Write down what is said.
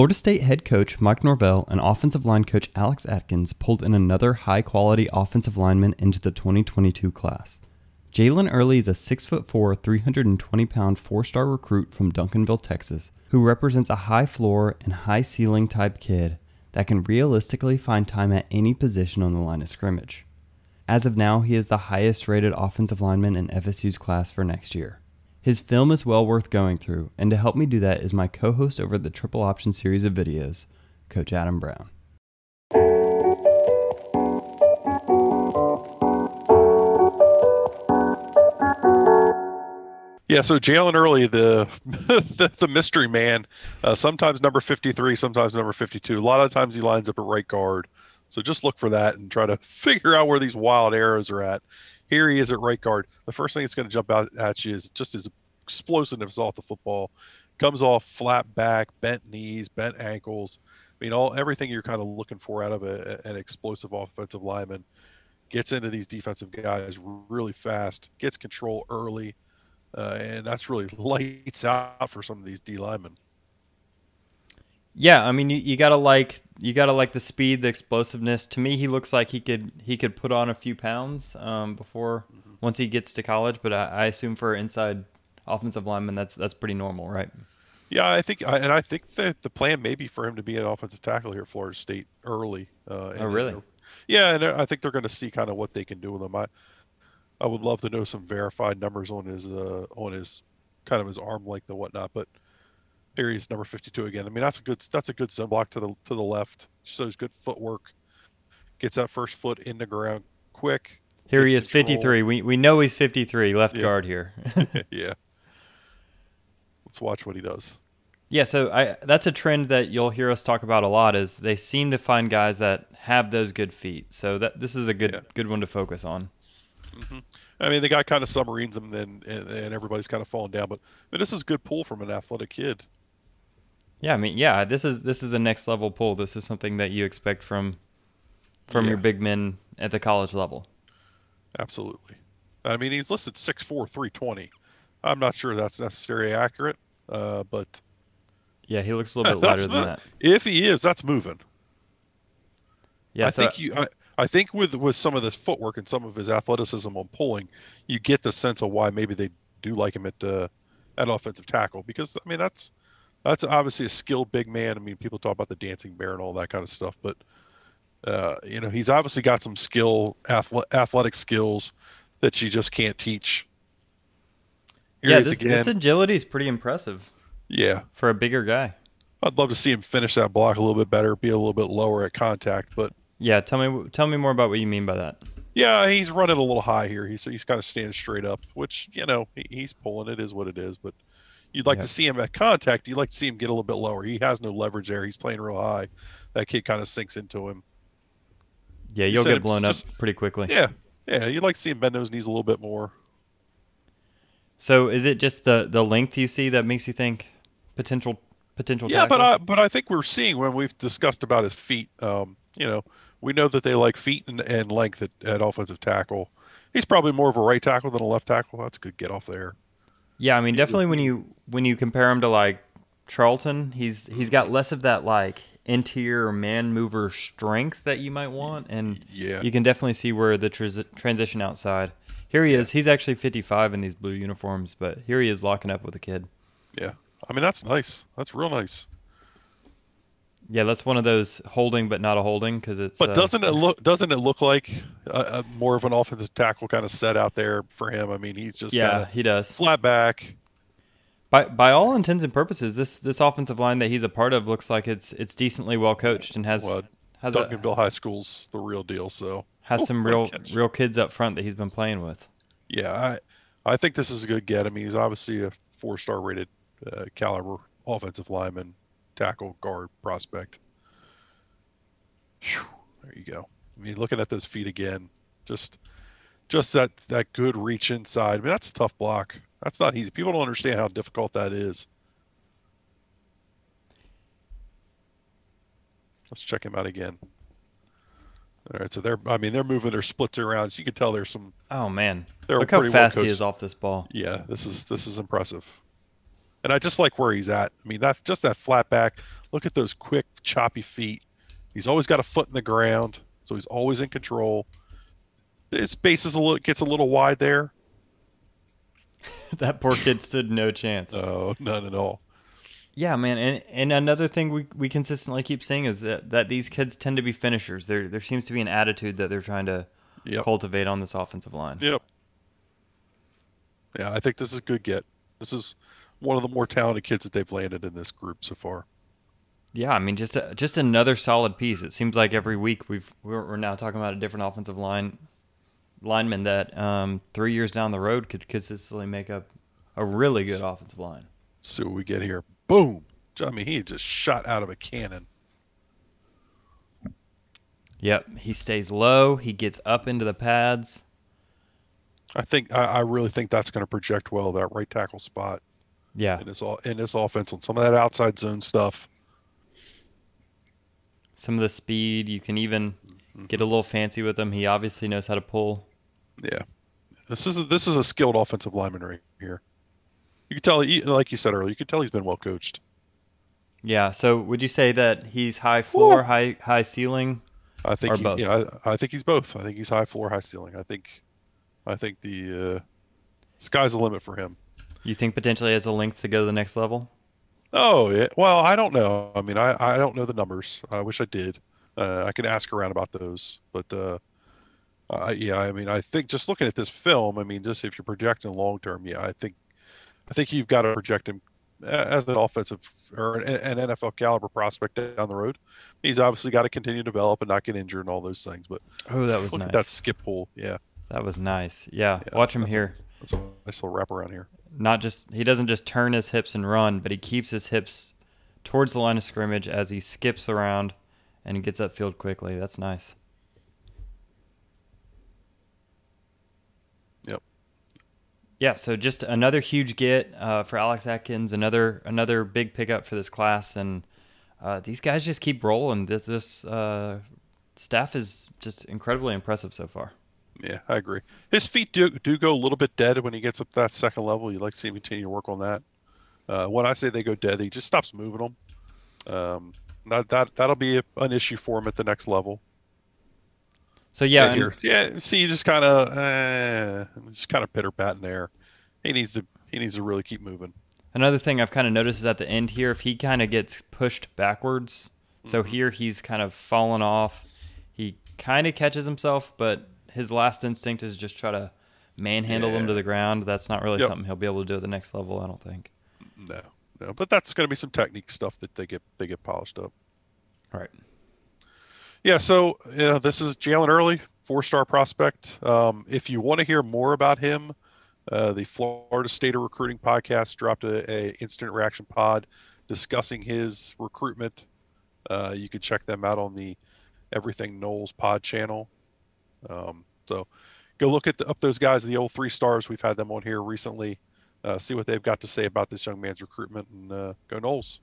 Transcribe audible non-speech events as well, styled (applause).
Florida State head coach Mike Norvell and offensive line coach Alex Atkins pulled in another high quality offensive lineman into the 2022 class. Jaylen Early is a 6'4, 320 pound four star recruit from Duncanville, Texas, who represents a high floor and high ceiling type kid that can realistically find time at any position on the line of scrimmage. As of now, he is the highest rated offensive lineman in FSU's class for next year. His film is well worth going through, and to help me do that is my co host over the Triple Option series of videos, Coach Adam Brown. Yeah, so Jaylen Early, the, (laughs) the, the mystery man, uh, sometimes number fifty three, sometimes number fifty two. A lot of times he lines up at right guard. So just look for that and try to (laughs) figure out where these wild arrows are at. Here he is at right guard. The first thing that's going to jump out at you is just his explosiveness off the football. Comes off flat back, bent knees, bent ankles. I mean, all everything you're kind of looking for out of a, an explosive offensive lineman. Gets into these defensive guys really fast. Gets control early uh, and that's really (laughs) lights out for some of these D linemen. Yeah, I mean, you, you gotta like you gotta like the speed, the explosiveness. To me, he looks like he could he could put on a few pounds um, before mm-hmm. once he gets to college. But I, I assume for inside offensive lineman, that's that's pretty normal, right? Yeah, I think, and I think that the plan may be for him to be an offensive tackle here at Florida State early. Uh, oh, really? Yeah, and I think they're going to see kind of what they can do with him. I, I would love to know some verified numbers on his uh, on his kind of his arm length and whatnot. But here he's number 52 again. I mean, that's a good that's a good sun block to the to the left. Shows good footwork. Gets that first foot in the ground quick. Here he is, control. 53. We we know he's 53, left yeah. guard here. (laughs) (laughs) yeah. Let's watch what he does. Yeah, so I that's a trend that you'll hear us talk about a lot is they seem to find guys that have those good feet. So that this is a good yeah. good one to focus on. Mm-hmm. I mean, the guy kind of submarines him, and, and, and everybody's kind of falling down. But I mean, this is a good pull from an athletic kid. Yeah, I mean, yeah, this is this is the next level pull. This is something that you expect from from yeah. your big men at the college level. Absolutely. I mean, he's listed 6'4", 320. I'm not sure that's necessarily accurate, uh, but yeah, he looks a (laughs) little bit lighter than that. If he is, that's moving. Yeah, I so think you. I, I think with with some of this footwork and some of his athleticism on pulling, you get the sense of why maybe they do like him at uh, at offensive tackle because I mean that's that's obviously a skilled big man. I mean, people talk about the dancing bear and all that kind of stuff, but uh, you know he's obviously got some skill, athletic skills that you just can't teach. Here yeah, this, this agility is pretty impressive. Yeah, for a bigger guy. I'd love to see him finish that block a little bit better, be a little bit lower at contact, but yeah, tell me tell me more about what you mean by that. Yeah, he's running a little high here. He's he's kind of standing straight up, which you know he, he's pulling. It is what it is. But you'd like yeah. to see him at contact. You'd like to see him get a little bit lower. He has no leverage there. He's playing real high. That kid kind of sinks into him. Yeah, you'll get blown just, up pretty quickly. Yeah, yeah. You'd like to see him bend those knees a little bit more. So is it just the the length you see that makes you think potential potential? Yeah, tackle? but I but I think we're seeing when we've discussed about his feet. Um, you know we know that they like feet and, and length at, at offensive tackle. He's probably more of a right tackle than a left tackle. That's a good get off there. Yeah, I mean, definitely when you when you compare him to like Charlton, he's he's got less of that like interior man mover strength that you might want, and yeah. you can definitely see where the transition outside. Here he is. He's actually 55 in these blue uniforms, but here he is locking up with a kid. Yeah, I mean that's nice. That's real nice. Yeah, that's one of those holding but not a holding because it's. But uh, doesn't it (laughs) look? Doesn't it look like a, a more of an offensive tackle kind of set out there for him? I mean, he's just yeah, he does flat back. By by all intents and purposes, this this offensive line that he's a part of looks like it's it's decently well coached and has well, has Duncanville a, High School's the real deal. So has some real real kids up front that he's been playing with. Yeah, I I think this is a good get. I mean, he's obviously a four star rated uh, caliber offensive lineman tackle guard prospect. Whew, there you go. I mean, looking at those feet again, just just that that good reach inside. I mean, that's a tough block. That's not easy. People don't understand how difficult that is. Let's check him out again. All right, so they're I mean they're moving their splits around, so you can tell there's some. Oh man, look how fast well he is off this ball. Yeah, this is this is impressive. And I just like where he's at. I mean, that just that flat back. Look at those quick, choppy feet. He's always got a foot in the ground, so he's always in control. His base is a little gets a little wide there. (laughs) that poor kid stood no chance. Oh, none at all. Yeah, man, and and another thing we, we consistently keep seeing is that, that these kids tend to be finishers. There there seems to be an attitude that they're trying to Yep. cultivate on this offensive line. Yep. Yeah, I think this is a good get. This is one of the more talented kids that they've landed in this group so far. Yeah, I mean, just a, just another solid piece. It seems like every week we've we're, we're now talking about a different offensive line lineman that um, three years down the road could consistently make up a really good offensive line. What we get here. Boom. I mean, he just shot out of a cannon. Yep, he stays low. He gets up into the pads. I think I, I really think that's going to project well that right tackle spot Yeah, in this all in this offense on some of that outside zone stuff. some of the speed. You can even get a little fancy with him. He obviously knows how to pull. Yeah, this is a, this is a skilled offensive lineman right here. You can tell, he, like you said earlier, you can tell he's been well coached. Yeah. So would you say that he's high floor, high high ceiling? I think he, yeah, I, I think he's both. I think he's high floor, high ceiling. I think, I think the uh, sky's the limit for him. You think potentially has a length to go to the next level? Oh, yeah. Well, I don't know. I mean, I, I don't know the numbers. I wish I did. Uh, I can ask around about those, but uh, uh, yeah, I mean, I think just looking at this film, I mean, just if you're projecting long term, yeah, I think, I think you've got to project him as an offensive or an, an NFL caliber prospect down the road. He's obviously got to continue to develop and not get injured and all those things. But Oh, that was nice. that skip pull. Yeah, That was nice. Yeah, Yeah, watch him that's a- here. that's a nice little wrap around here. Not just he doesn't just turn his hips and run, but he keeps his hips towards the line of scrimmage as he skips around and gets upfield quickly. That's nice. Yep. Yeah, so just another huge get uh, for Alex Atkins, another another big pickup for this class, and uh, these guys just keep rolling. This, this uh, staff is just incredibly impressive so far. Yeah, I agree. His feet do do go a little bit dead when he gets up that second level. You'd like to see him continue to work on that. Uh, when I say they go dead, he just stops moving them. Um, that that that'll be a, an issue for him at the next level. So yeah, Yeah, and- here, yeah. See, just kind of, uh, just kind of pitter patting there. He needs to he needs to really keep moving. Another thing I've kind of noticed is at the end here, if he kind of gets pushed backwards, so Mm-hmm. here he's kind of fallen off. He kind of catches himself, but his last instinct is just try to manhandle them to the ground. That's not really Yep. something he'll be able to do at the next level, I don't think. No, no, but that's going to be some technique stuff that they get they get polished up. All right. Yeah, so yeah, this is Jaylen Early, four-star prospect. Um, if you want to hear more about him, uh, the Florida State of Recruiting podcast dropped a, a instant reaction pod discussing his recruitment. Uh, you can check them out on the Everything Noles pod channel. Um, so go look at the, up those guys, the old three stars. We've had them on here recently. Uh, see what they've got to say about this young man's recruitment, and uh, go Noles.